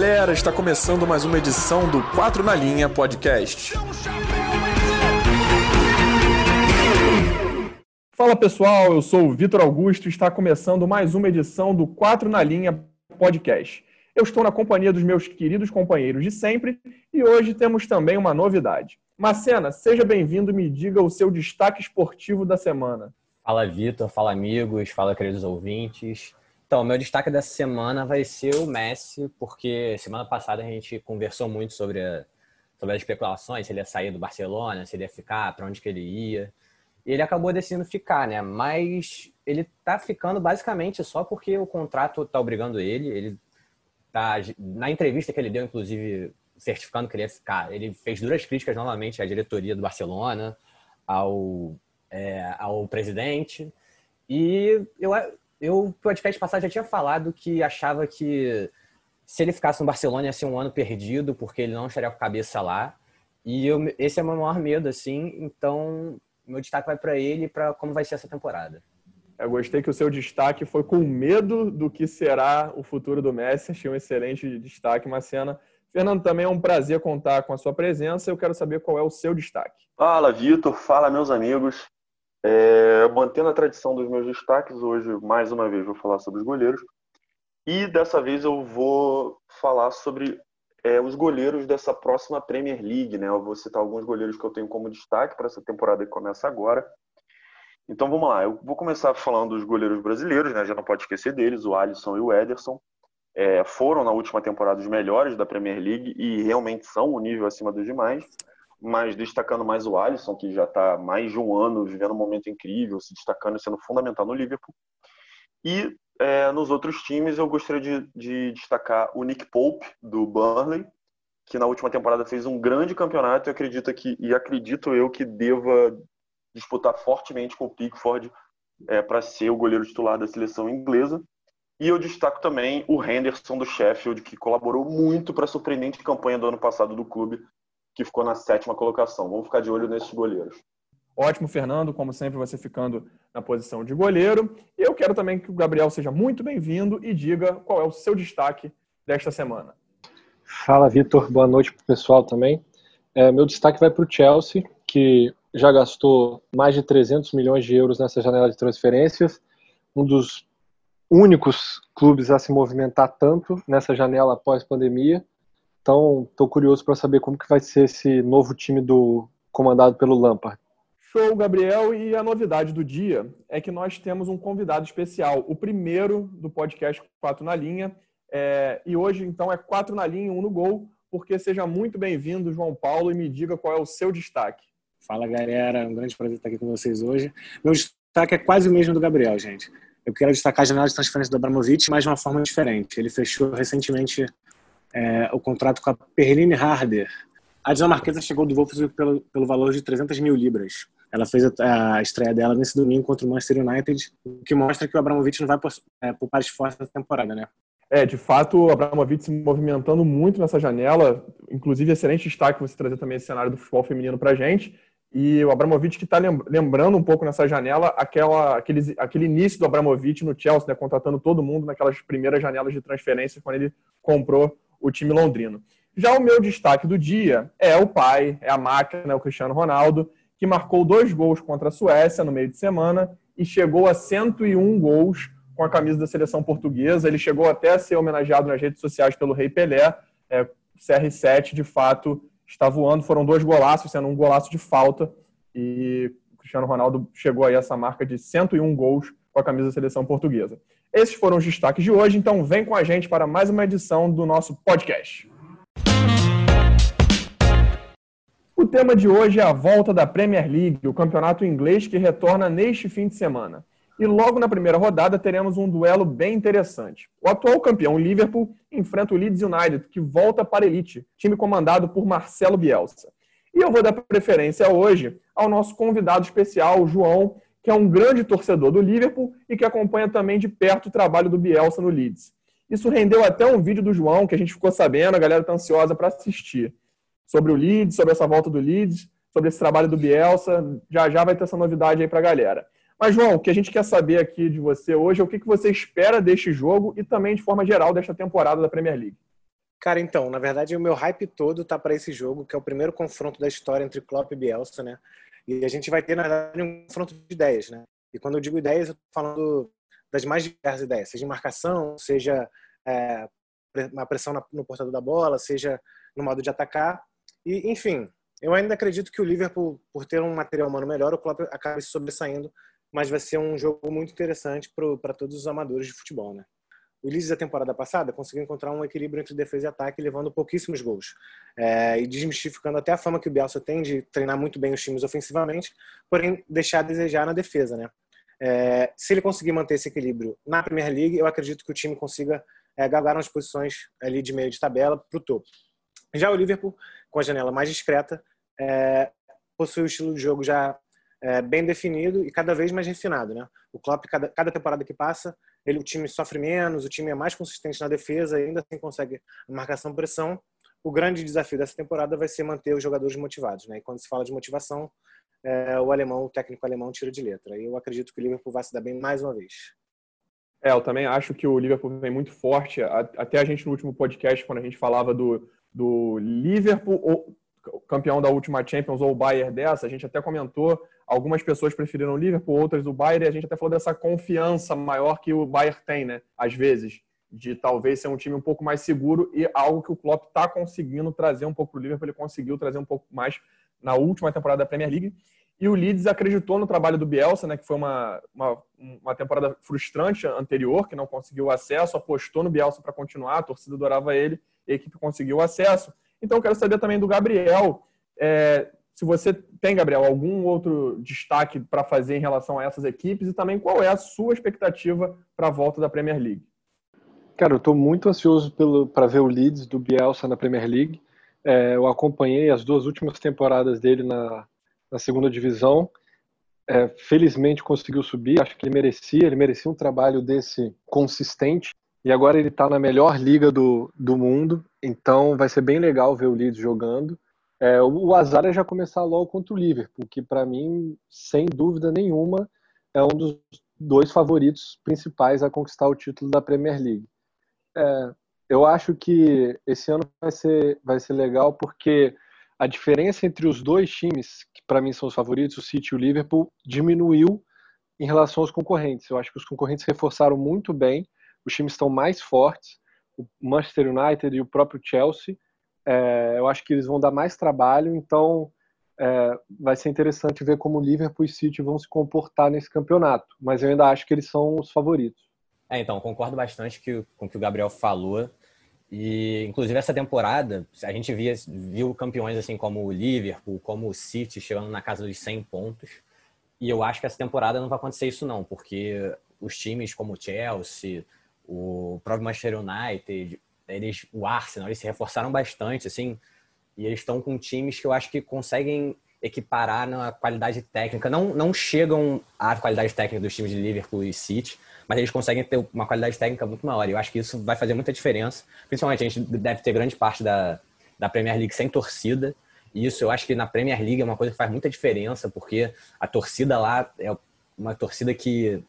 galera, está começando mais uma edição do 4 na Linha Podcast. Fala pessoal, eu sou o Vitor Augusto e está começando mais uma edição do 4 na Linha Podcast. Eu estou na companhia dos meus queridos companheiros de sempre e hoje temos também uma novidade. Macena, seja bem-vindo e me diga o seu destaque esportivo da semana. Fala Vitor, fala amigos, fala queridos ouvintes. Então, meu destaque dessa semana vai ser o Messi, porque semana passada a gente conversou muito sobre, sobre as especulações, se ele ia sair do Barcelona, se ele ia ficar, para onde que ele ia. E ele acabou decidindo ficar, né? Mas ele tá ficando basicamente só porque o contrato tá obrigando ele. Ele tá na entrevista que ele deu, inclusive certificando que ele ia ficar, ele fez duras críticas novamente à diretoria do Barcelona, ao, é, ao presidente. E eu eu, no podcast passado, já tinha falado que achava que se ele ficasse no Barcelona ia ser um ano perdido, porque ele não estaria com a cabeça lá. E eu, esse é o meu maior medo, assim. Então, meu destaque vai para ele e para como vai ser essa temporada. Eu gostei que o seu destaque foi com medo do que será o futuro do Messi. Achei um excelente destaque, Marcena. Fernando, também é um prazer contar com a sua presença. Eu quero saber qual é o seu destaque. Fala, Vitor. Fala, meus amigos. É, mantendo a tradição dos meus destaques, hoje, mais uma vez, vou falar sobre os goleiros. E dessa vez eu vou falar sobre é, os goleiros dessa próxima Premier League. Né? Eu vou citar alguns goleiros que eu tenho como destaque para essa temporada que começa agora. Então vamos lá, eu vou começar falando dos goleiros brasileiros, né? já não pode esquecer deles, o Alisson e o Ederson. É, foram na última temporada os melhores da Premier League e realmente são um nível acima dos demais mas destacando mais o Alisson, que já está mais de um ano vivendo um momento incrível, se destacando e sendo fundamental no Liverpool. E é, nos outros times eu gostaria de, de, destacar o Nick Pope, do Burnley, que na última temporada fez um grande campeonato e acredito, que, e acredito eu que deva disputar fortemente com o Pickford é, para ser o goleiro titular da seleção inglesa. E eu destaco também o Henderson do Sheffield, que colaborou muito para a surpreendente campanha do ano passado do clube, que ficou na sétima colocação. Vamos ficar de olho nesses goleiros. Ótimo, Fernando. Como sempre, você ficando na posição de goleiro. E eu quero também que o Gabriel seja muito bem-vindo e diga qual é o seu destaque desta semana. Fala, Vitor. Boa noite para o pessoal também. É, meu destaque vai para o Chelsea, que já gastou mais de 300 milhões de euros nessa janela de transferências. Um dos únicos clubes a se movimentar tanto nessa janela após pandemia. Então, estou curioso para saber como que vai ser esse novo time do comandado pelo Lampard. Show, Gabriel. E a novidade do dia é que nós temos um convidado especial, o primeiro do podcast Quatro na Linha. É, e hoje, então, é quatro na linha, um no gol, porque seja muito bem-vindo, João Paulo, e me diga qual é o seu destaque. Fala, galera. É um grande prazer estar aqui com vocês hoje. Meu destaque é quase o mesmo do Gabriel, gente. Eu quero destacar a janela de transferência do Abramovich, mas de uma forma diferente. Ele fechou recentemente é, o contrato com a Perline Harder. A dinamarquesa chegou do Wolfsburg pelo, pelo valor de 300 mil libras. Ela fez a, a, estreia dela nesse domingo contra o Manchester United, o que mostra que o Abramovich não vai é, poupar esforço nessa temporada, né? É, de fato, o Abramovich se movimentando muito nessa janela, inclusive excelente destaque você trazer também esse cenário do futebol feminino para gente. E o Abramovich que está lembrando um pouco nessa janela aquela, aquele, aquele início do Abramovich no Chelsea, né, contratando todo mundo naquelas primeiras janelas de transferência, quando ele comprou o time londrino. Já o meu destaque do dia é o pai, é a máquina, é o Cristiano Ronaldo, que marcou dois gols contra a Suécia no meio de semana e chegou a 101 gols com a camisa da seleção portuguesa. Ele chegou até a ser homenageado nas redes sociais pelo Rei Pelé. É, CR7, de fato, está voando. Foram dois golaços, sendo um golaço de falta. E o Cristiano Ronaldo chegou aí a essa marca de 101 gols com a camisa da seleção portuguesa. Esses foram os destaques de hoje, então vem com a gente para mais uma edição do nosso podcast. O tema de hoje é a volta da Premier League, o campeonato inglês que retorna neste fim de semana. E logo na primeira rodada teremos um duelo bem interessante. O atual campeão Liverpool enfrenta o Leeds United, que volta para a elite, time comandado por Marcelo Bielsa. E eu vou dar preferência hoje ao nosso convidado especial, João, que é um grande torcedor do Liverpool e que acompanha também de perto o trabalho do Bielsa no Leeds. Isso rendeu até um vídeo do João, que a gente ficou sabendo, a galera está ansiosa para assistir. Sobre o Leeds, sobre essa volta do Leeds, sobre esse trabalho do Bielsa. Já já vai ter essa novidade aí para a galera. Mas, João, o que a gente quer saber aqui de você hoje é o que você espera deste jogo e também, de forma geral, desta temporada da Premier League. Cara, então, na verdade, o meu hype todo tá para esse jogo, que é o primeiro confronto da história entre Klopp e Bielsa, né? E a gente vai ter, na verdade, um confronto de ideias, né? E quando eu digo ideias, eu tô falando das mais diversas ideias, seja em marcação, seja é, uma pressão no portador da bola, seja no modo de atacar. E, enfim, eu ainda acredito que o Liverpool, por ter um material humano melhor, o Klopp acaba se sobressaindo, mas vai ser um jogo muito interessante para todos os amadores de futebol, né? O da temporada passada conseguiu encontrar um equilíbrio entre defesa e ataque, levando pouquíssimos gols. É, e desmistificando até a fama que o Bielsa tem de treinar muito bem os times ofensivamente, porém deixar a desejar na defesa. Né? É, se ele conseguir manter esse equilíbrio na Premier League, eu acredito que o time consiga é, galgar umas posições ali de meio de tabela para o topo. Já o Liverpool, com a janela mais discreta, é, possui o estilo de jogo já é, bem definido e cada vez mais refinado. Né? O Klopp, cada, cada temporada que passa, ele, o time sofre menos, o time é mais consistente na defesa, ainda assim consegue marcação pressão. O grande desafio dessa temporada vai ser manter os jogadores motivados. Né? E quando se fala de motivação, é, o alemão, o técnico alemão tira de letra. E eu acredito que o Liverpool vai se dar bem mais uma vez. É, eu também acho que o Liverpool vem muito forte. Até a gente no último podcast, quando a gente falava do, do Liverpool, campeão da última Champions, ou o Bayern dessa, a gente até comentou Algumas pessoas preferiram o Liverpool, outras o Bayern, e a gente até falou dessa confiança maior que o Bayern tem, né? Às vezes, de talvez ser um time um pouco mais seguro e algo que o Klopp está conseguindo trazer um pouco para o Liverpool, ele conseguiu trazer um pouco mais na última temporada da Premier League. E o Leeds acreditou no trabalho do Bielsa, né, que foi uma, uma, uma temporada frustrante anterior, que não conseguiu acesso, apostou no Bielsa para continuar, a torcida adorava ele, a equipe conseguiu acesso. Então, quero saber também do Gabriel, é, se você tem, Gabriel, algum outro destaque para fazer em relação a essas equipes e também qual é a sua expectativa para a volta da Premier League. Cara, eu estou muito ansioso para ver o Leeds do Bielsa na Premier League. É, eu acompanhei as duas últimas temporadas dele na, na segunda divisão. É, felizmente conseguiu subir, acho que ele merecia, ele merecia um trabalho desse consistente. E agora ele está na melhor liga do, do mundo, então vai ser bem legal ver o Leeds jogando. É, o azar é já começar logo contra o Liverpool, que para mim, sem dúvida nenhuma, é um dos dois favoritos principais a conquistar o título da Premier League. É, eu acho que esse ano vai ser, vai ser legal porque a diferença entre os dois times, que para mim são os favoritos, o City e o Liverpool, diminuiu em relação aos concorrentes. Eu acho que os concorrentes reforçaram muito bem, os times estão mais fortes, o Manchester United e o próprio Chelsea é, eu acho que eles vão dar mais trabalho, então é, vai ser interessante ver como Liverpool e City vão se comportar nesse campeonato. Mas eu ainda acho que eles são os favoritos. É, então, concordo bastante que, com o que o Gabriel falou. E, inclusive, essa temporada, a gente via, viu campeões assim como o Liverpool, como o City, chegando na casa dos 100 pontos. E eu acho que essa temporada não vai acontecer isso, não, porque os times como o Chelsea, o próprio Manchester United, eles, o Arsenal, eles se reforçaram bastante, assim, e eles estão com times que eu acho que conseguem equiparar na qualidade técnica. Não, não chegam à qualidade técnica dos times de Liverpool e City, mas eles conseguem ter uma qualidade técnica muito maior. E eu acho que isso vai fazer muita diferença. Principalmente, a gente deve ter grande parte da, da Premier League sem torcida. E isso eu acho que na Premier League é uma coisa que faz muita diferença, porque a torcida lá é uma torcida que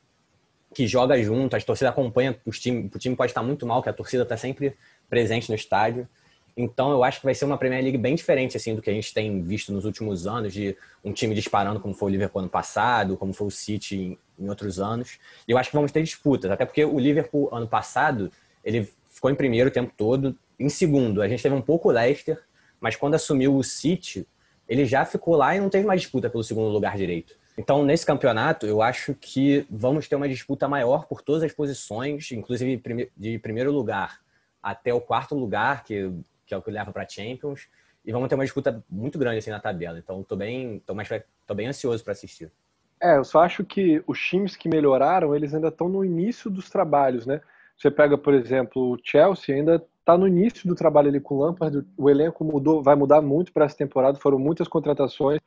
que joga junto, a torcida acompanha os times, o time pode estar muito mal, que a torcida está sempre presente no estádio. Então eu acho que vai ser uma Premier League bem diferente assim do que a gente tem visto nos últimos anos de um time disparando como foi o Liverpool ano passado, como foi o City em, em outros anos. E eu acho que vamos ter disputas, até porque o Liverpool ano passado, ele ficou em primeiro o tempo todo, em segundo, a gente teve um pouco o Leicester, mas quando assumiu o City, ele já ficou lá e não teve mais disputa pelo segundo lugar direito. Então, nesse campeonato, eu acho que vamos ter uma disputa maior por todas as posições, inclusive de primeiro lugar até o quarto lugar, que, que é o que leva para Champions, e vamos ter uma disputa muito grande assim na tabela. Então, estou bem, tô mais, tô bem ansioso para assistir. É, eu só acho que os times que melhoraram, eles ainda estão no início dos trabalhos, né? Você pega, por exemplo, o Chelsea ainda está no início do trabalho ali com o Lampard, o elenco mudou, vai mudar muito para essa temporada, foram muitas contratações,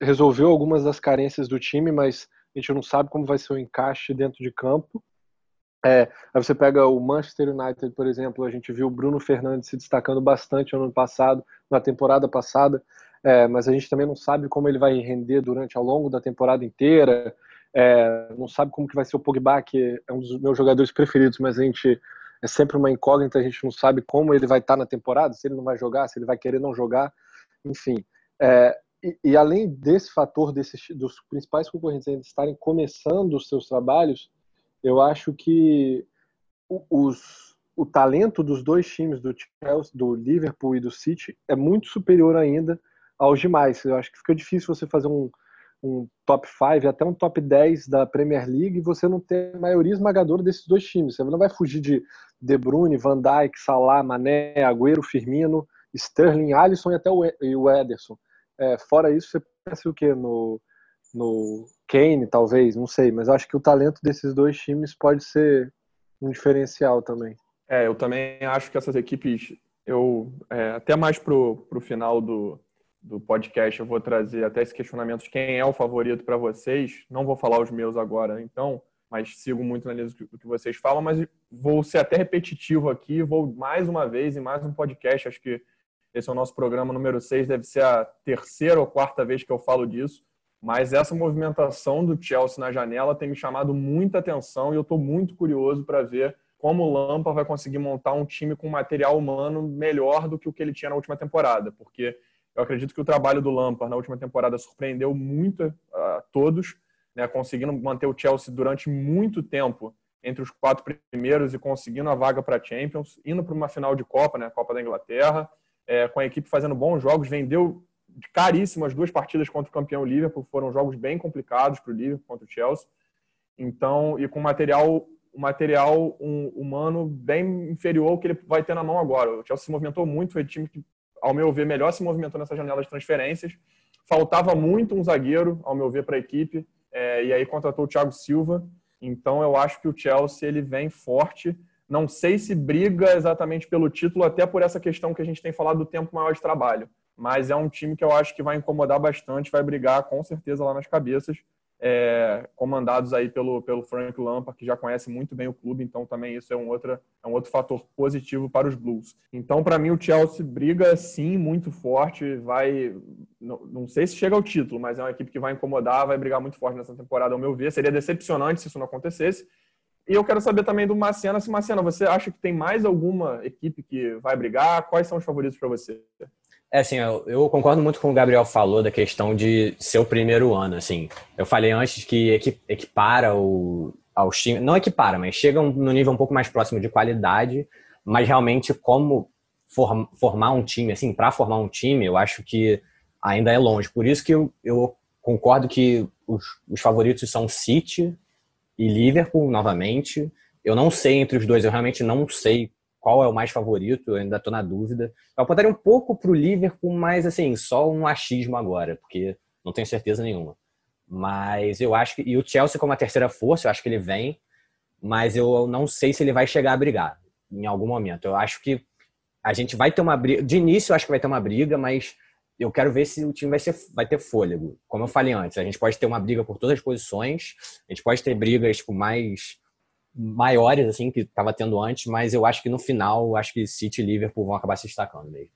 resolveu algumas das carências do time, mas a gente não sabe como vai ser o encaixe dentro de campo. É, aí você pega o Manchester United, por exemplo, a gente viu o Bruno Fernandes se destacando bastante no ano passado, na temporada passada, é, mas a gente também não sabe como ele vai render durante ao longo da temporada inteira, é, não sabe como que vai ser o Pogba, que é um dos meus jogadores preferidos, mas a gente é sempre uma incógnita, a gente não sabe como ele vai estar na temporada, se ele não vai jogar, se ele vai querer não jogar, enfim. É, e, além desse fator desses, dos principais concorrentes ainda estarem começando os seus trabalhos, eu acho que os, o talento dos dois times, do Chelsea, do Liverpool e do City, é muito superior ainda aos demais. Eu acho que fica difícil você fazer um, um top 5, até um top 10 da Premier League, e você não ter a maioria esmagadora desses dois times. Você não vai fugir de De Bruyne, Van Dijk, Salah, Mané, Agüero, Firmino, Sterling, Alisson e até o Ederson. É, fora isso, você pensa o quê? No, no Kane, talvez, não sei, mas acho que o talento desses dois times pode ser um diferencial também. É, eu também acho que essas equipes, eu é, até mais pro, pro final do, do podcast eu vou trazer até esse questionamento de quem é o favorito para vocês. Não vou falar os meus agora, então, mas sigo muito na linha do que vocês falam, mas vou ser até repetitivo aqui, vou mais uma vez em mais um podcast, acho que esse é o nosso programa número 6, deve ser a terceira ou quarta vez que eu falo disso. Mas essa movimentação do Chelsea na janela tem me chamado muita atenção e eu estou muito curioso para ver como o Lampa vai conseguir montar um time com material humano melhor do que o que ele tinha na última temporada, porque eu acredito que o trabalho do Lampard na última temporada surpreendeu muito a todos, né, conseguindo manter o Chelsea durante muito tempo entre os quatro primeiros e conseguindo a vaga para a Champions, indo para uma final de Copa, né, Copa da Inglaterra, é, com a equipe fazendo bons jogos, vendeu caríssimo as duas partidas contra o campeão Liverpool, foram jogos bem complicados para o Liverpool contra o Chelsea. Então, e com material material um, humano bem inferior ao que ele vai ter na mão agora. O Chelsea se movimentou muito, foi o time que, ao meu ver, melhor se movimentou nessa janela de transferências. Faltava muito um zagueiro, ao meu ver, para a equipe, é, e aí contratou o Thiago Silva. Então, eu acho que o Chelsea ele vem forte não sei se briga exatamente pelo título, até por essa questão que a gente tem falado do tempo maior de trabalho. Mas é um time que eu acho que vai incomodar bastante, vai brigar com certeza lá nas cabeças é, comandados aí pelo, pelo Frank Lampard, que já conhece muito bem o clube, então também isso é um, outro é um outro fator positivo para os Blues. Então, para mim, o Chelsea briga sim muito forte, vai. Não, não, sei se chega ao título, mas é uma equipe que vai incomodar, vai brigar muito forte nessa temporada, ao meu ver. Seria decepcionante se isso não acontecesse. E eu quero saber também do Macena, se Macena, você acha que tem mais alguma equipe que vai brigar? Quais são os favoritos para você? É assim, eu, eu, concordo muito com o Gabriel falou da questão de ser o primeiro ano. Assim, eu falei antes que equipara o, aos times, não equipara, mas chega no nível um pouco mais próximo de qualidade. Mas realmente, como form, formar um time, assim, para formar um time, eu acho que ainda é longe. Por isso que eu, eu concordo que os, os favoritos são City e Liverpool novamente. Eu não sei entre os dois, eu realmente não sei qual é o mais favorito, eu ainda estou na dúvida. Eu apontaria um pouco para o Liverpool, mas assim, só um achismo agora, porque não tenho certeza nenhuma. Mas eu acho que. E o Chelsea, como a terceira força, eu acho que ele vem, mas eu não sei se ele vai chegar a brigar em algum momento. Eu acho que a gente vai ter uma briga. De início, eu acho que vai ter uma briga, mas eu quero ver se o time vai, ser, vai ter fôlego. Como eu falei antes, a gente pode ter uma briga por todas as posições, a gente pode ter brigas tipo, mais maiores, assim, que estava tendo antes, mas eu acho que no final, acho que City e Liverpool vão acabar se destacando mesmo.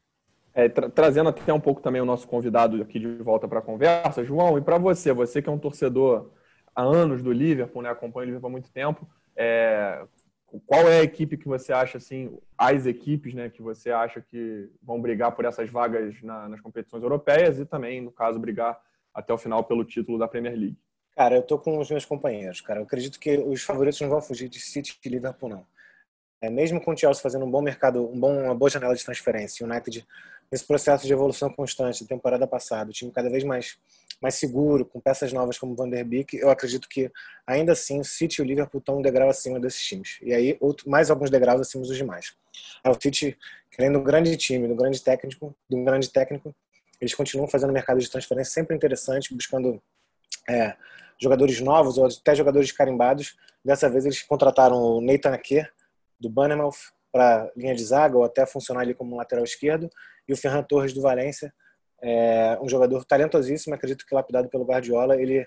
É, tra trazendo até um pouco também o nosso convidado aqui de volta para a conversa, João, e para você, você que é um torcedor há anos do Liverpool, né, acompanha o Liverpool há muito tempo, é, qual é a equipe que você acha, assim, as equipes, né, que você acha que vão brigar por essas vagas na, nas competições europeias e também, no caso, brigar até o final pelo título da Premier League? Cara, eu tô com os meus companheiros, cara. Eu acredito que os favoritos não vão fugir de City e Liverpool, não. É, mesmo com o Chelsea fazendo um bom mercado, um bom, uma boa janela de transferência, o United nesse processo de evolução constante da temporada passada, o time cada vez mais mais seguro, com peças novas como Van der Beek, eu acredito que ainda assim o City e o Liverpool estão um degrau acima desses times. E aí outro, mais alguns degraus acima dos demais. É, o City, querendo um grande time, um grande técnico, de um grande técnico, eles continuam fazendo mercado de transferência sempre interessante, buscando é, jogadores novos ou até jogadores carimbados. Dessa vez eles contrataram o Nathan Ake, do Bannermouth, para linha de zaga ou até funcionar ali como lateral esquerdo, e o Ferran Torres do Valência, é, um jogador talentosíssimo, acredito que lapidado pelo Guardiola, ele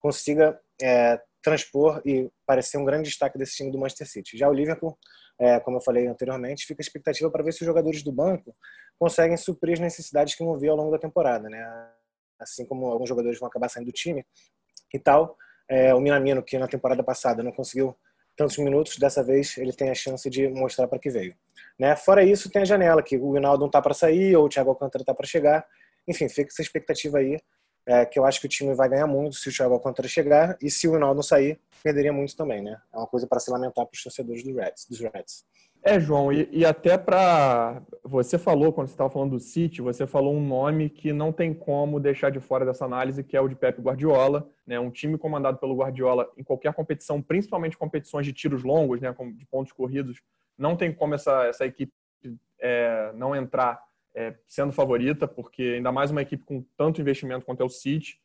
consiga é, transpor e parecer um grande destaque desse time do Manchester City. Já o Liverpool, é, como eu falei anteriormente, fica a expectativa para ver se os jogadores do banco conseguem suprir as necessidades que vão ver ao longo da temporada, né? Assim como alguns jogadores vão acabar saindo do time, e tal. É, o Minamino, que na temporada passada não conseguiu tantos minutos, dessa vez ele tem a chance de mostrar para que veio. Né? Fora isso, tem a janela, que o Hinaldo não está para sair, ou o Thiago Alcântara está para chegar. Enfim, fica essa expectativa aí, é, que eu acho que o time vai ganhar muito se o Thiago Alcântara chegar, e se o Hinaldo não sair, perderia muito também. Né? É uma coisa para se lamentar para os torcedores do Reds, dos Reds. É, João, e, e até para. Você falou, quando você estava falando do City, você falou um nome que não tem como deixar de fora dessa análise, que é o de Pep Guardiola. Né? Um time comandado pelo Guardiola em qualquer competição, principalmente competições de tiros longos, né? de pontos corridos, não tem como essa, essa equipe é, não entrar é, sendo favorita, porque ainda mais uma equipe com tanto investimento quanto é o City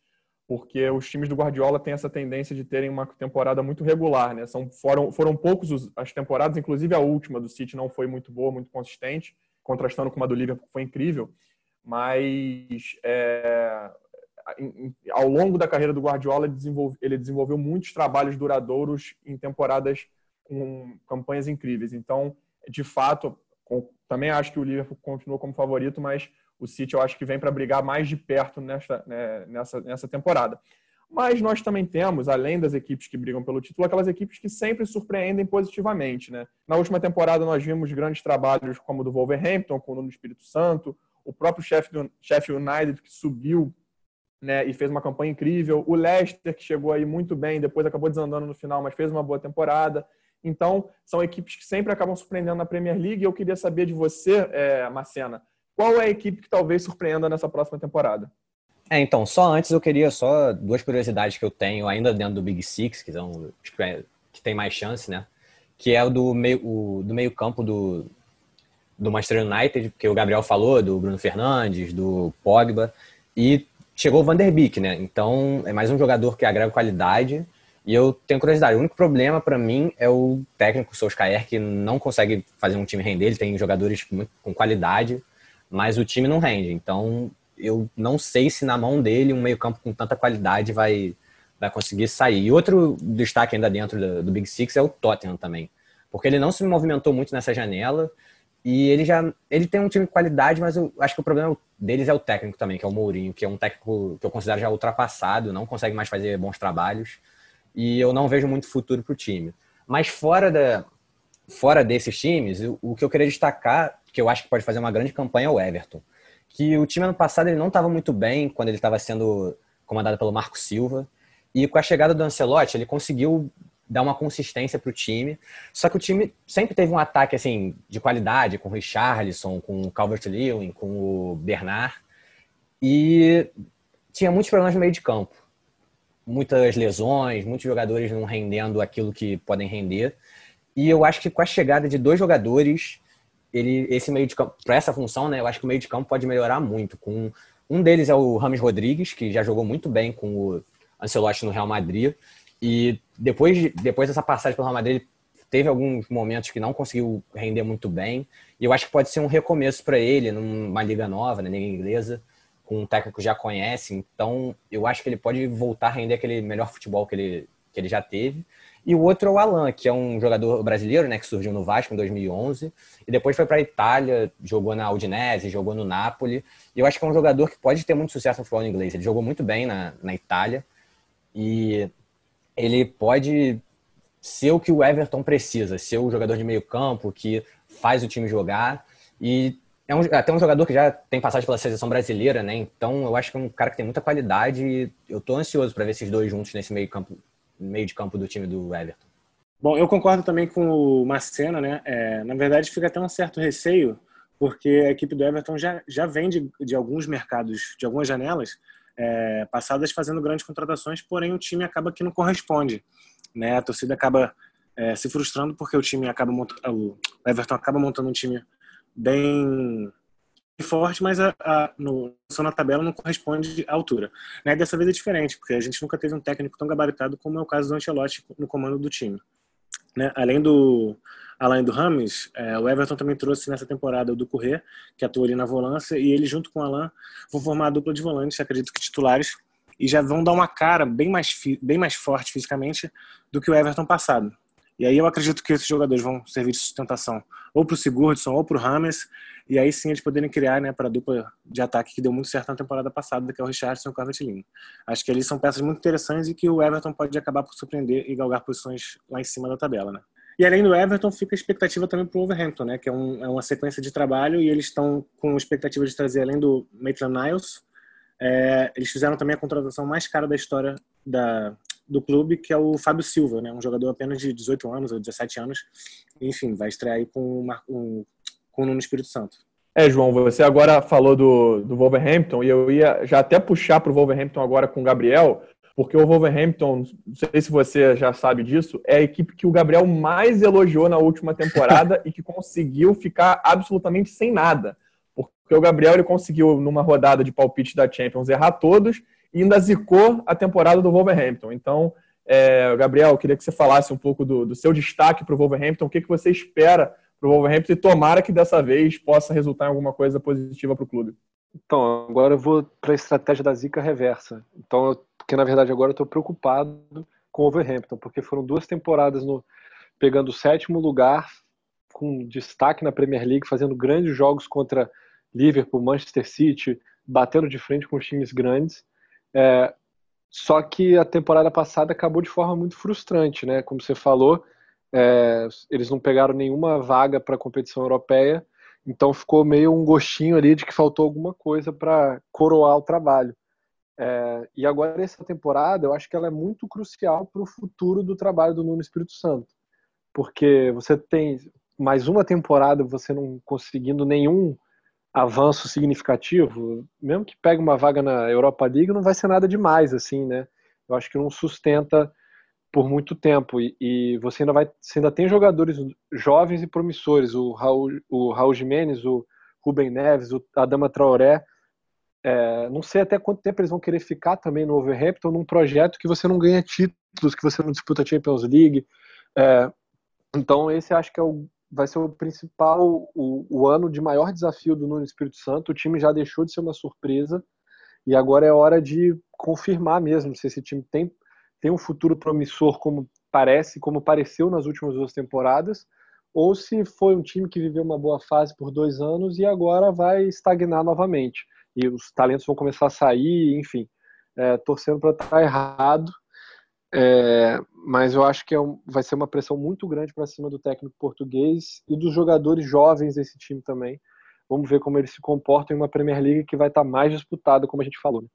porque os times do Guardiola têm essa tendência de terem uma temporada muito regular, né? São, foram, foram poucos os, as temporadas, inclusive a última do City não foi muito boa, muito consistente, contrastando com uma do Liverpool foi incrível, mas é, em, ao longo da carreira do Guardiola ele, desenvolve, ele desenvolveu muitos trabalhos duradouros em temporadas com campanhas incríveis. Então, de fato, também acho que o Liverpool continua como favorito, mas o City eu acho que vem para brigar mais de perto nessa, né, nessa, nessa temporada. Mas nós também temos, além das equipes que brigam pelo título, aquelas equipes que sempre surpreendem positivamente. Né? Na última temporada nós vimos grandes trabalhos como o do Wolverhampton, com o Nuno Espírito Santo, o próprio Sheffield United que subiu né, e fez uma campanha incrível, o Leicester que chegou aí muito bem, depois acabou desandando no final, mas fez uma boa temporada. Então, são equipes que sempre acabam surpreendendo na Premier League. Eu queria saber de você, é, Marcena, qual é a equipe que talvez surpreenda nessa próxima temporada? É, então, só antes eu queria só duas curiosidades que eu tenho ainda dentro do Big Six, que, são, que tem mais chance, né? Que é o do meio, o, do meio campo do, do Manchester United, que o Gabriel falou, do Bruno Fernandes, do Pogba, e chegou o Van der Beek, né? Então, é mais um jogador que agrega qualidade, e eu tenho curiosidade. O único problema para mim é o técnico Solskjaer, que não consegue fazer um time render, ele tem jogadores com qualidade, mas o time não rende. Então, eu não sei se na mão dele um meio-campo com tanta qualidade vai, vai conseguir sair. E outro destaque ainda dentro do, do, Big Six é o Tottenham também, porque ele não se movimentou muito nessa janela e ele já ele tem um time de qualidade, mas eu acho que o problema deles é o técnico também, que é o Mourinho, que é um técnico que eu considero já ultrapassado, não consegue mais fazer bons trabalhos e eu não vejo muito futuro para o time. Mas fora da fora desses times, o, que eu queria destacar que eu acho que pode fazer uma grande campanha é o Everton. Que o time ano passado ele não estava muito bem quando ele estava sendo comandado pelo Marco Silva. E com a chegada do Ancelotti, ele conseguiu dar uma consistência para o time. Só que o time sempre teve um ataque assim de qualidade, com o Richarlison, com o Calvert-Lewin, com o Bernard. E tinha muitos problemas no meio de campo. Muitas lesões, muitos jogadores não rendendo aquilo que podem render. E eu acho que com a chegada de dois jogadores ele, esse meio de campo, para essa função, né, eu acho que o meio de campo pode melhorar muito. Com um deles é o Rames Rodrigues, que já jogou muito bem com o Ancelotti no Real Madrid. E depois, depois dessa passagem pelo Real Madrid, ele teve alguns momentos que não conseguiu render muito bem. E eu acho que pode ser um recomeço para ele numa liga nova, na liga inglesa, com um técnico que já conhece. Então, eu acho que ele pode voltar a render aquele melhor futebol que ele, que ele já teve. E o outro é o Alan, que é um jogador brasileiro, né, que surgiu no Vasco em 2011 e depois foi para a Itália, jogou na Udinese, jogou no Napoli. E eu acho que é um jogador que pode ter muito sucesso no futebol inglês. Ele jogou muito bem na, na Itália e ele pode ser o que o Everton precisa, ser o jogador de meio campo que faz o time jogar e é um, até um jogador que já tem passagem pela seleção brasileira, né? Então eu acho que é um cara que tem muita qualidade e eu tô ansioso para ver esses dois juntos nesse meio campo meio de campo do time do Everton. Bom, eu concordo também com o Marcena, né? É, na verdade, fica até um certo receio, porque a equipe do Everton já, já vem de, de alguns mercados, de algumas janelas é, passadas fazendo grandes contratações, porém o time acaba que não corresponde. Né? A torcida acaba é, se frustrando porque o time acaba o Everton acaba montando um time bem forte, mas a, a, no, na tabela não corresponde à altura. Né? Dessa vez é diferente, porque a gente nunca teve um técnico tão gabaritado como é o caso do Ancelotti no comando do time. Né? Além do além do Rames, é, o Everton também trouxe nessa temporada o do Corrêa, que atuou ali na volância, e ele junto com o Alain vão formar a dupla de volantes, acredito que titulares, e já vão dar uma cara bem mais, bem mais forte fisicamente do que o Everton passado. E aí eu acredito que esses jogadores vão servir de sustentação ou para o Sigurdsson ou para o Rames, e aí sim eles poderem criar né, para a dupla de ataque que deu muito certo na temporada passada, que é o Richardson e o Calvert-Lewin. Acho que eles são peças muito interessantes e que o Everton pode acabar por surpreender e galgar posições lá em cima da tabela. Né? E além do Everton, fica a expectativa também para o Wolverhampton, né, que é, um, é, uma sequência de trabalho e eles estão com expectativa de trazer, além do Maitland Niles, é, eles fizeram também a contratação mais cara da história da, do clube, que é o Fábio Silva, né? um jogador apenas de 18 anos ou 17 anos. Enfim, vai estrear aí com, um, com o Nuno Espírito Santo. É, João, você agora falou do, do Wolverhampton e eu ia já até puxar para o Wolverhampton agora com o Gabriel, porque o Wolverhampton, não sei se você já sabe disso, é a equipe que o Gabriel mais elogiou na última temporada e que conseguiu ficar absolutamente sem nada. Porque o Gabriel ele conseguiu, numa rodada de palpite da Champions, errar todos e ainda zicou a temporada do Wolverhampton. Então, é, Gabriel, eu queria que você falasse um pouco do, do seu destaque para o Wolverhampton, o que, que você espera para o Wolverhampton e tomara que dessa vez possa resultar em alguma coisa positiva para o clube. Então, agora eu vou para a estratégia da zica reversa. Então, porque na verdade agora eu estou preocupado com o Wolverhampton, porque foram duas temporadas no, pegando o sétimo lugar, com destaque na Premier League, fazendo grandes jogos contra Liverpool, Manchester City, batendo de frente com os times grandes. É, só que a temporada passada acabou de forma muito frustrante, né? Como você falou, é, eles não pegaram nenhuma vaga para a competição europeia, então ficou meio um gostinho ali de que faltou alguma coisa para coroar o trabalho. É, e agora essa temporada, eu acho que ela é muito crucial para o futuro do trabalho do Nuno Espírito Santo, porque você tem mais uma temporada você não conseguindo nenhum avanço significativo, mesmo que pegue uma vaga na Europa League, não vai ser nada demais, assim, né? Eu acho que não sustenta por muito tempo e, e você ainda vai, você ainda tem jogadores jovens e promissores, o Raul, o Raul Jimenez, o Rubem Neves, o Adama Traoré. É, não sei até quanto tempo eles vão querer ficar também no Overhampton num projeto que você não ganha títulos, que você não disputa Champions League. É, então esse acho que é o vai ser o principal, o, o ano de maior desafio do Nuno Espírito Santo. O time já deixou de ser uma surpresa e agora é hora de confirmar mesmo se esse time tem, tem um futuro promissor como parece, como pareceu nas últimas duas temporadas, ou se foi um time que viveu uma boa fase por dois anos e agora vai estagnar novamente. E os talentos vão começar a sair, enfim, é, torcendo para estar errado é, mas eu acho que é um, vai ser uma pressão muito grande para cima do técnico português e dos jogadores jovens desse time também. Vamos ver como eles se comportam em uma Premier League que vai estar tá mais disputada, como a gente falou. Né?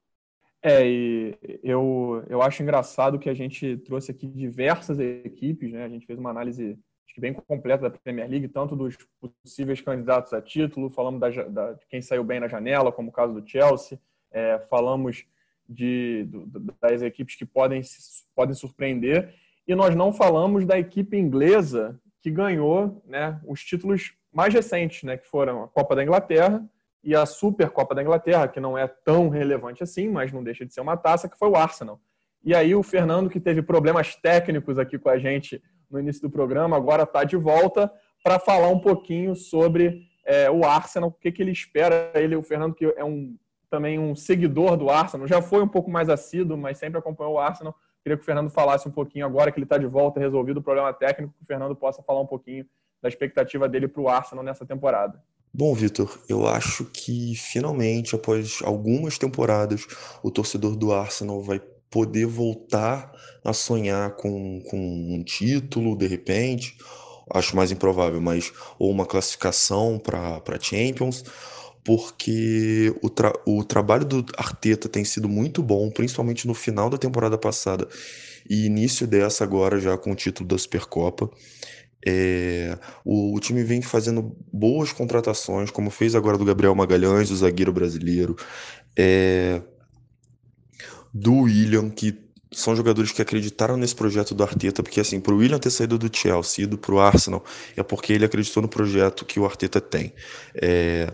É, e eu, eu acho engraçado que a gente trouxe aqui diversas equipes, né? A gente fez uma análise bem completa da Premier League, tanto dos possíveis candidatos a título, falamos da, da, de quem saiu bem na janela, como o caso do Chelsea, é, falamos de, das equipes que podem, podem surpreender. E nós não falamos da equipe inglesa que ganhou né, os títulos mais recentes, né, que foram a Copa da Inglaterra e a Supercopa da Inglaterra, que não é tão relevante assim, mas não deixa de ser uma taça, que foi o Arsenal. E aí o Fernando, que teve problemas técnicos aqui com a gente no início do programa, agora está de volta para falar um pouquinho sobre é, o Arsenal, o que, que ele espera. Ele, o Fernando, que é um também um seguidor do Arsenal, já foi um pouco mais assíduo, mas sempre acompanhou o Arsenal. Queria que o Fernando falasse um pouquinho agora que ele está de volta, resolvido o problema técnico, que o Fernando possa falar um pouquinho da expectativa dele para o Arsenal nessa temporada. Bom, Vitor, eu acho que finalmente, após algumas temporadas, o torcedor do Arsenal vai poder voltar a sonhar com, com um título, de repente, acho mais improvável, mas ou uma classificação para Champions, porque o, tra o trabalho do Arteta tem sido muito bom, principalmente no final da temporada passada e início dessa agora já com o título da Supercopa. É, o, o, time vem fazendo boas contratações, como fez agora do Gabriel Magalhães, o zagueiro brasileiro, é, do William, que são jogadores que acreditaram nesse projeto do Arteta, porque assim, para o William ter saído do Chelsea e ido para o Arsenal, é porque ele acreditou no projeto que o Arteta tem. É,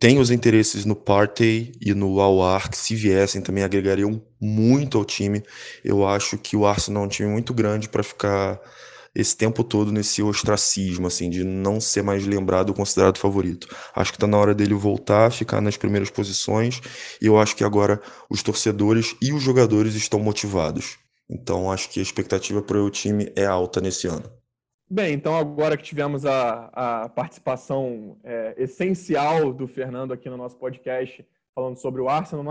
tem os interesses no Partey e no Al que se viessem também agregariam muito ao time. Eu acho que o Arsenal é um time muito grande para ficar esse tempo todo nesse ostracismo, assim, de não ser mais lembrado, considerado favorito. Acho que está na hora dele voltar, ficar nas primeiras posições, e eu acho que agora os torcedores e os jogadores estão motivados. Então acho que a expectativa para o time é alta nesse ano. Bem, então agora que tivemos a, a participação é, essencial do Fernando aqui no nosso podcast, falando sobre o Arsenal,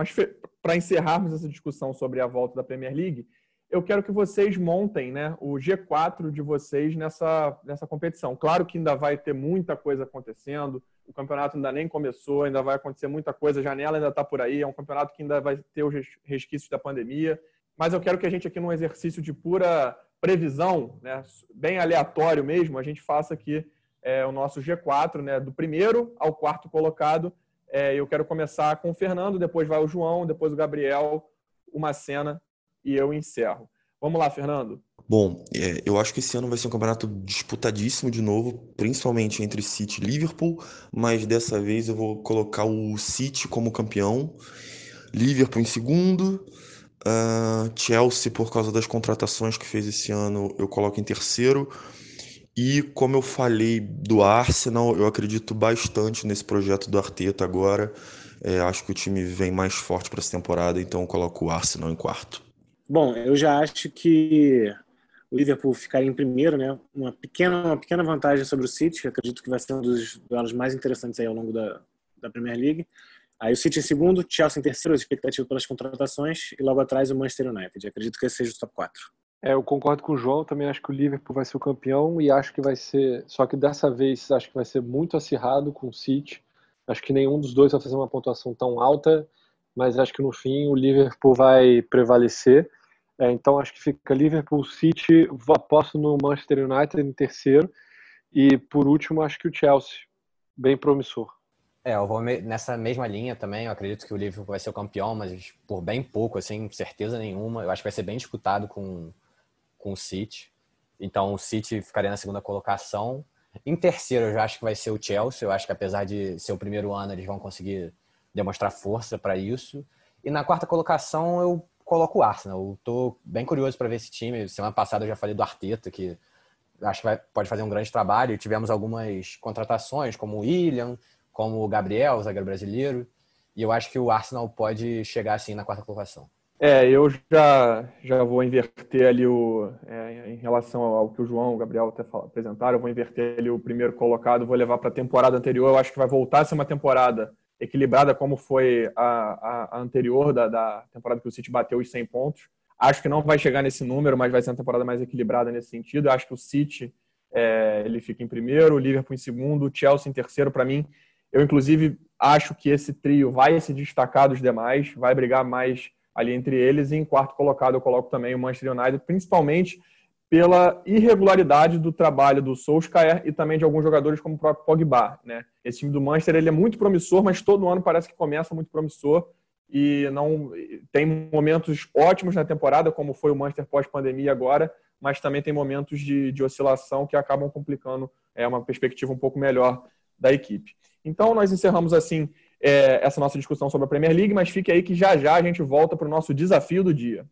para encerrarmos essa discussão sobre a volta da Premier League, eu quero que vocês montem né, o G4 de vocês nessa, nessa competição. Claro que ainda vai ter muita coisa acontecendo, o campeonato ainda nem começou, ainda vai acontecer muita coisa, a janela ainda está por aí, é um campeonato que ainda vai ter os resquícios da pandemia, mas eu quero que a gente aqui num exercício de pura previsão, né, bem aleatório mesmo, a gente faça aqui é, o nosso G4, né, do primeiro ao quarto colocado. É, eu quero começar com o Fernando, depois vai o João, depois o Gabriel, uma cena e eu encerro. Vamos lá, Fernando. Bom, é, eu acho que esse ano vai ser um campeonato disputadíssimo de novo, principalmente entre City e Liverpool, mas dessa vez eu vou colocar o City como campeão, Liverpool em segundo, Uh, Chelsea, por causa das contratações que fez esse ano, eu coloco em terceiro. E como eu falei do Arsenal, eu acredito bastante nesse projeto do Arteta agora. É, acho que o time vem mais forte para essa temporada, então eu coloco o Arsenal em quarto. Bom, eu já acho que o Liverpool ficaria em primeiro, né? Uma pequena, uma pequena vantagem sobre o City. Acredito que vai ser um dos duelos mais interessantes aí ao longo da, da Premier League. Aí o City em segundo, Chelsea em terceiro, as expectativas pelas contratações, e logo atrás o Manchester United. acredito que esse seja o top 4. É, eu concordo com o João, também acho que o Liverpool vai ser o campeão e acho que vai ser, só que dessa vez acho que vai ser muito acirrado com o City. Acho que nenhum dos dois vai fazer uma pontuação tão alta, mas acho que no fim o Liverpool vai prevalecer. É, então acho que fica Liverpool, City, aposto no Manchester United em terceiro e por último acho que o Chelsea, bem promissor. É, eu vou nessa mesma linha também. Eu acredito que o Liverpool vai ser o campeão, mas por bem pouco, assim, certeza nenhuma. Eu acho que vai ser bem disputado com, com o City. Então, o City ficaria na segunda colocação. Em terceiro, eu já acho que vai ser o Chelsea. Eu acho que apesar de ser o primeiro ano, eles vão conseguir demonstrar força para isso. E na quarta colocação, eu coloco o Arsenal. Eu tô bem curioso para ver esse time. Semana passada eu já falei do Arteta, que acho que vai, pode fazer um grande trabalho. Tivemos algumas contratações, como o William, como o Gabriel, o zagueiro brasileiro. E eu acho que o Arsenal pode chegar assim na quarta colocação. É, eu já, já vou inverter ali o. É, em relação ao que o João, o Gabriel até apresentaram, eu vou inverter ali o primeiro colocado, vou levar para a temporada anterior. Eu acho que vai voltar a ser uma temporada equilibrada, como foi a, a, a anterior, da, da, temporada que o City bateu os 100 pontos. Acho que não vai chegar nesse número, mas vai ser uma temporada mais equilibrada nesse sentido. Eu acho que o City é, ele fica em primeiro, o Liverpool em segundo, o Chelsea em terceiro. Para mim, eu, inclusive, acho que esse trio vai se destacar dos demais, vai brigar mais ali entre eles. E em quarto colocado, eu coloco também o Manchester United, principalmente pela irregularidade do trabalho do Solskjaer e também de alguns jogadores como o próprio Pogba. Né? Esse time do Manchester ele é muito promissor, mas todo ano parece que começa muito promissor e não tem momentos ótimos na temporada, como foi o Manchester pós-pandemia agora, mas também tem momentos de, de oscilação que acabam complicando é, uma perspectiva um pouco melhor da equipe. Então, nós encerramos assim é, essa nossa discussão sobre a Premier League, mas fique aí que já já a gente volta para o nosso desafio do dia.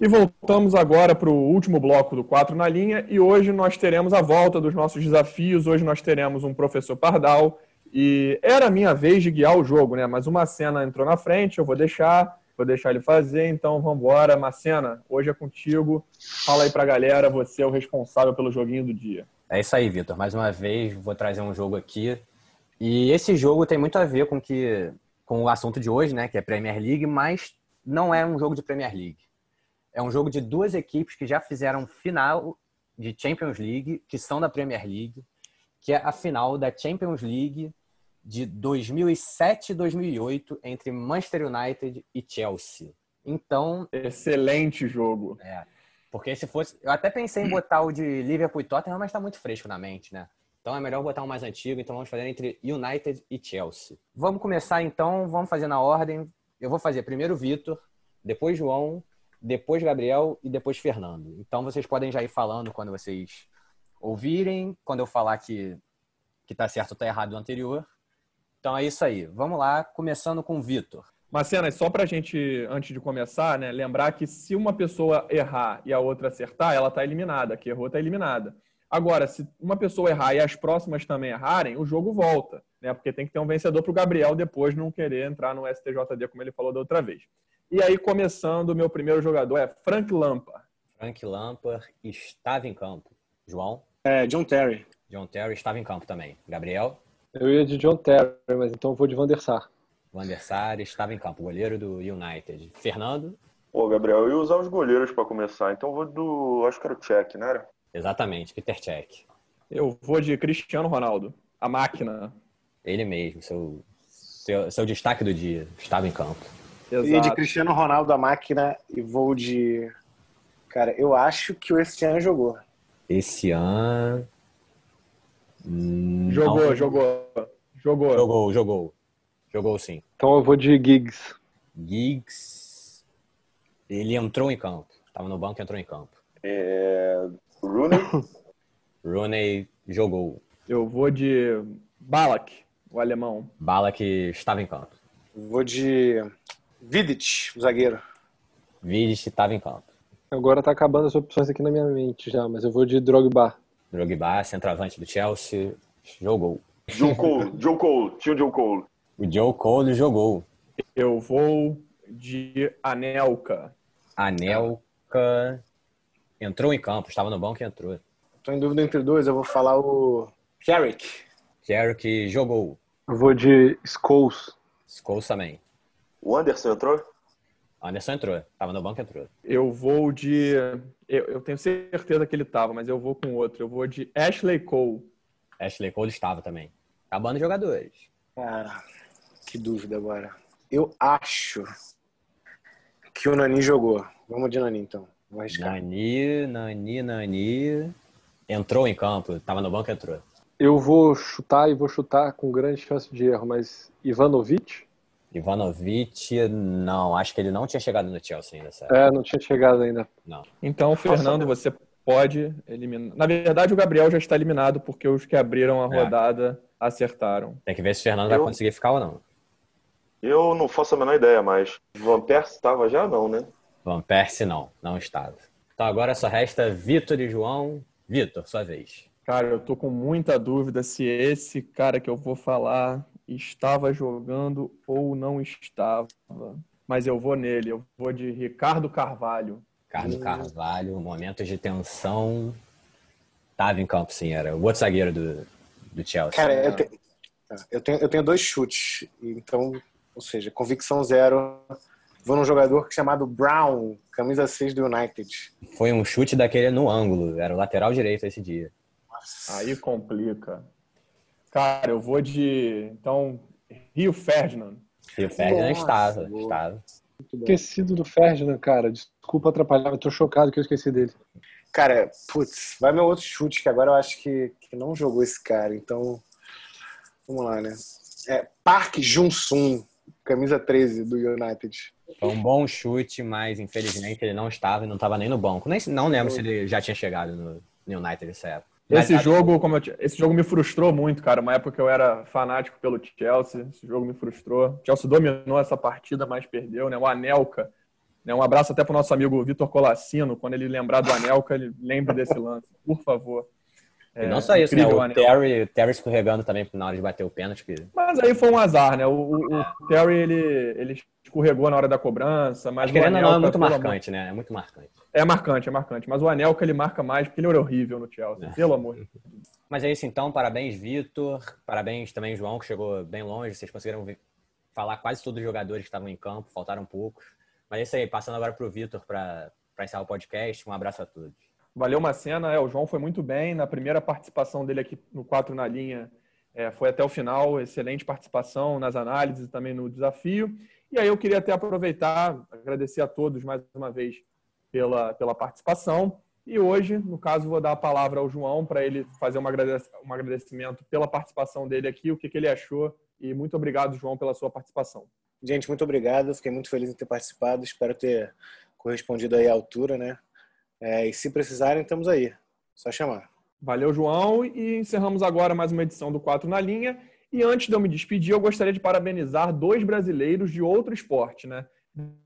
E voltamos agora para o último bloco do 4 na linha e hoje nós teremos a volta dos nossos desafios. Hoje nós teremos um professor Pardal e era a minha vez de guiar o jogo, né? Mas uma cena entrou na frente, eu vou deixar, vou deixar ele fazer, então vamos embora. Macena, hoje é contigo. Fala aí para a galera, você é o responsável pelo joguinho do dia. É isso aí, Vitor. Mais uma vez, vou trazer um jogo aqui. E esse jogo tem muito a ver com, que, com o assunto de hoje, né? Que é Premier League, mas não é um jogo de Premier League. É um jogo de duas equipes que já fizeram final de Champions League, que são da Premier League, que é a final da Champions League de 2007 e 2008 entre Manchester United e Chelsea. Então, excelente jogo. É. Porque se fosse. Eu até pensei em botar o de Liverpool e Tottenham, mas está muito fresco na mente, né? Então é melhor botar um mais antigo. Então vamos fazer entre United e Chelsea. Vamos começar então, vamos fazer na ordem. Eu vou fazer primeiro Vitor, depois João, depois Gabriel e depois Fernando. Então vocês podem já ir falando quando vocês ouvirem, quando eu falar que, que tá certo ou tá errado o anterior. Então é isso aí. Vamos lá, começando com o Vitor. Macena, só para a gente, antes de começar, né, lembrar que se uma pessoa errar e a outra acertar, ela está eliminada. Que errou está eliminada. Agora, se uma pessoa errar e as próximas também errarem, o jogo volta, né? Porque tem que ter um vencedor para o Gabriel depois não querer entrar no STJD, como ele falou da outra vez. E aí, começando, o meu primeiro jogador é Frank Lampa. Frank Lampard estava em campo. João? É, John Terry. John Terry estava em campo também. Gabriel? Eu ia de John Terry, mas então eu vou de Van der Sar. Van der Sar estava em campo, goleiro do United. Fernando? Pô, Gabriel, eu ia usar os goleiros para começar, então eu vou do. Acho que era o Check, né? Era? Exatamente, Peter Cech. Eu vou de Cristiano Ronaldo, a máquina. Ele mesmo, seu, seu, seu destaque do dia. Estava em campo. Eu ia de Cristiano Ronaldo, a máquina, e vou de. Cara, eu acho que o esse ano jogou. Esse ano. Jogou, não. jogou. Jogou. Jogou, jogou. Jogou sim. Então eu vou de Giggs. Giggs. Ele entrou em campo. Estava no banco e entrou em campo. É... Rooney. Rooney jogou. Eu vou de Balak, o alemão. Balak estava em campo. Vou de Vidic, o zagueiro. Vidic estava em campo. Agora tá acabando as opções aqui na minha mente já, mas eu vou de Drogba. Drogba, centroavante do Chelsea, jogou. Joe Cole, Joe Cole, tinha o Joe Cole. O Joe Cole jogou. Eu vou de Anelka. Anelka entrou em campo, estava no banco e entrou. Tô em dúvida entre dois, eu vou falar o Carrick. Carrick jogou. Eu vou de Scholes. Scholes também. O Anderson entrou? Anderson entrou. Tava no banco entrou. Eu vou de. Eu, eu, tenho certeza que ele tava, mas eu vou com outro. Eu vou de Ashley Cole. Ashley Cole estava também. Acabando os jogadores. Cara, que dúvida agora. Eu acho que o Nani jogou. Vamos de Nani então. Vou arriscar. Nani, Nani, Nani. Entrou em campo. Tava no banco entrou. Eu vou chutar e vou chutar com grande chance de erro, mas Ivanovic? Ivanovic, não. Acho que ele não tinha chegado no Chelsea ainda, certo? É, não tinha chegado ainda. Não. Então, Fernando, você pode eliminar. Na verdade, o Gabriel já está eliminado, porque os que abriram a é. rodada é. acertaram. Tem que ver se o Fernando eu... vai conseguir ficar ou não. Eu não faço a menor ideia, mas Van Persie estava já não, né? Van Persie não, não estava. Então agora só resta Vitor e João. Vitor, sua vez. Cara, eu tô com muita dúvida se esse cara que eu vou falar estava jogando ou não estava. Mas eu vou nele, eu vou de Ricardo Carvalho. Ricardo hum. Carvalho, momentos de tensão. Tava em campo, sim, era o outro zagueiro do, do Chelsea. Cara, eu, te, eu, tenho, eu tenho dois chutes, então, ou seja, convicção zero. Vou num jogador chamado Brown, camisa 6 do United. Foi um chute daquele no ângulo, era o lateral direito esse dia. Aí complica. Cara, eu vou de. Então, Rio Ferdinand. Rio Ferdinand estava, boa. estava. Esquecido do Ferdinand, cara. Desculpa atrapalhar, eu tô chocado que eu esqueci dele. Cara, putz, vai meu outro chute, que agora eu acho que, que não jogou esse cara. Então, vamos lá, né? É, Park Jun-sung, camisa 13 do United. Foi um bom chute, mas infelizmente ele não estava e não estava nem no banco. Nem, não lembro se ele já tinha chegado no, no United nessa época. Esse jogo, como eu, esse jogo me frustrou muito, cara. Uma época que eu era fanático pelo Chelsea, esse jogo me frustrou. O Chelsea dominou essa partida, mas perdeu, né? O Anelka. Né? Um abraço até pro nosso amigo Vitor Colassino. Quando ele lembrar do Anelka, ele lembre desse lance, por favor. É, e não só isso, né? O Terry, Terry escorregando também na hora de bater o pênalti. Que... Mas aí foi um azar, né? O, o, o Terry, ele, ele escorregou na hora da cobrança. Mas querendo ou não, é muito marcante, né? É muito marcante. É marcante, é marcante. Mas o Anelka, ele marca mais porque ele era horrível no Chelsea. É. Pelo amor de Deus. Mas é isso então. Parabéns, Vitor. Parabéns também, João, que chegou bem longe. Vocês conseguiram falar quase todos os jogadores que estavam em campo. Faltaram poucos. Mas é isso aí. Passando agora para o Vitor para encerrar o podcast. Um abraço a todos. Valeu, Macena. É, o João foi muito bem. Na primeira participação dele aqui no 4 na linha, é, foi até o final. Excelente participação nas análises e também no desafio. E aí eu queria até aproveitar, agradecer a todos mais uma vez pela, pela participação. E hoje, no caso, vou dar a palavra ao João para ele fazer um agradecimento pela participação dele aqui, o que, que ele achou. E muito obrigado, João, pela sua participação. Gente, muito obrigado. Fiquei muito feliz em ter participado. Espero ter correspondido aí à altura, né? É, e se precisarem, estamos aí. Só chamar. Valeu, João. E encerramos agora mais uma edição do 4 na Linha. E antes de eu me despedir, eu gostaria de parabenizar dois brasileiros de outro esporte, né?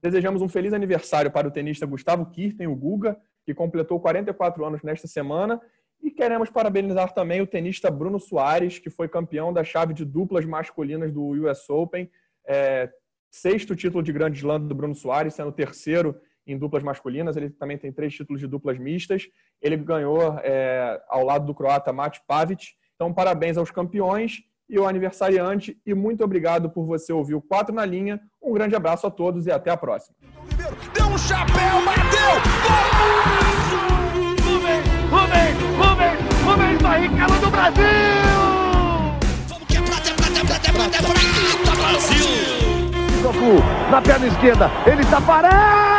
Desejamos um feliz aniversário para o tenista Gustavo Kirten, o Guga, que completou 44 anos nesta semana. E queremos parabenizar também o tenista Bruno Soares, que foi campeão da chave de duplas masculinas do US Open. É, sexto título de grande slam do Bruno Soares, sendo terceiro em duplas masculinas, ele também tem três títulos de duplas mistas. Ele ganhou é, ao lado do croata Mate Pavic. Então, parabéns aos campeões e ao aniversariante. E muito obrigado por você ouvir o 4 na linha. Um grande abraço a todos e até a próxima. Deu um chapéu, bateu! Rubens, Rubens, Rubens, Rubens Barrichello do Brasil! Vamos é é é é é prata, Brasil! na perna esquerda, ele está parado!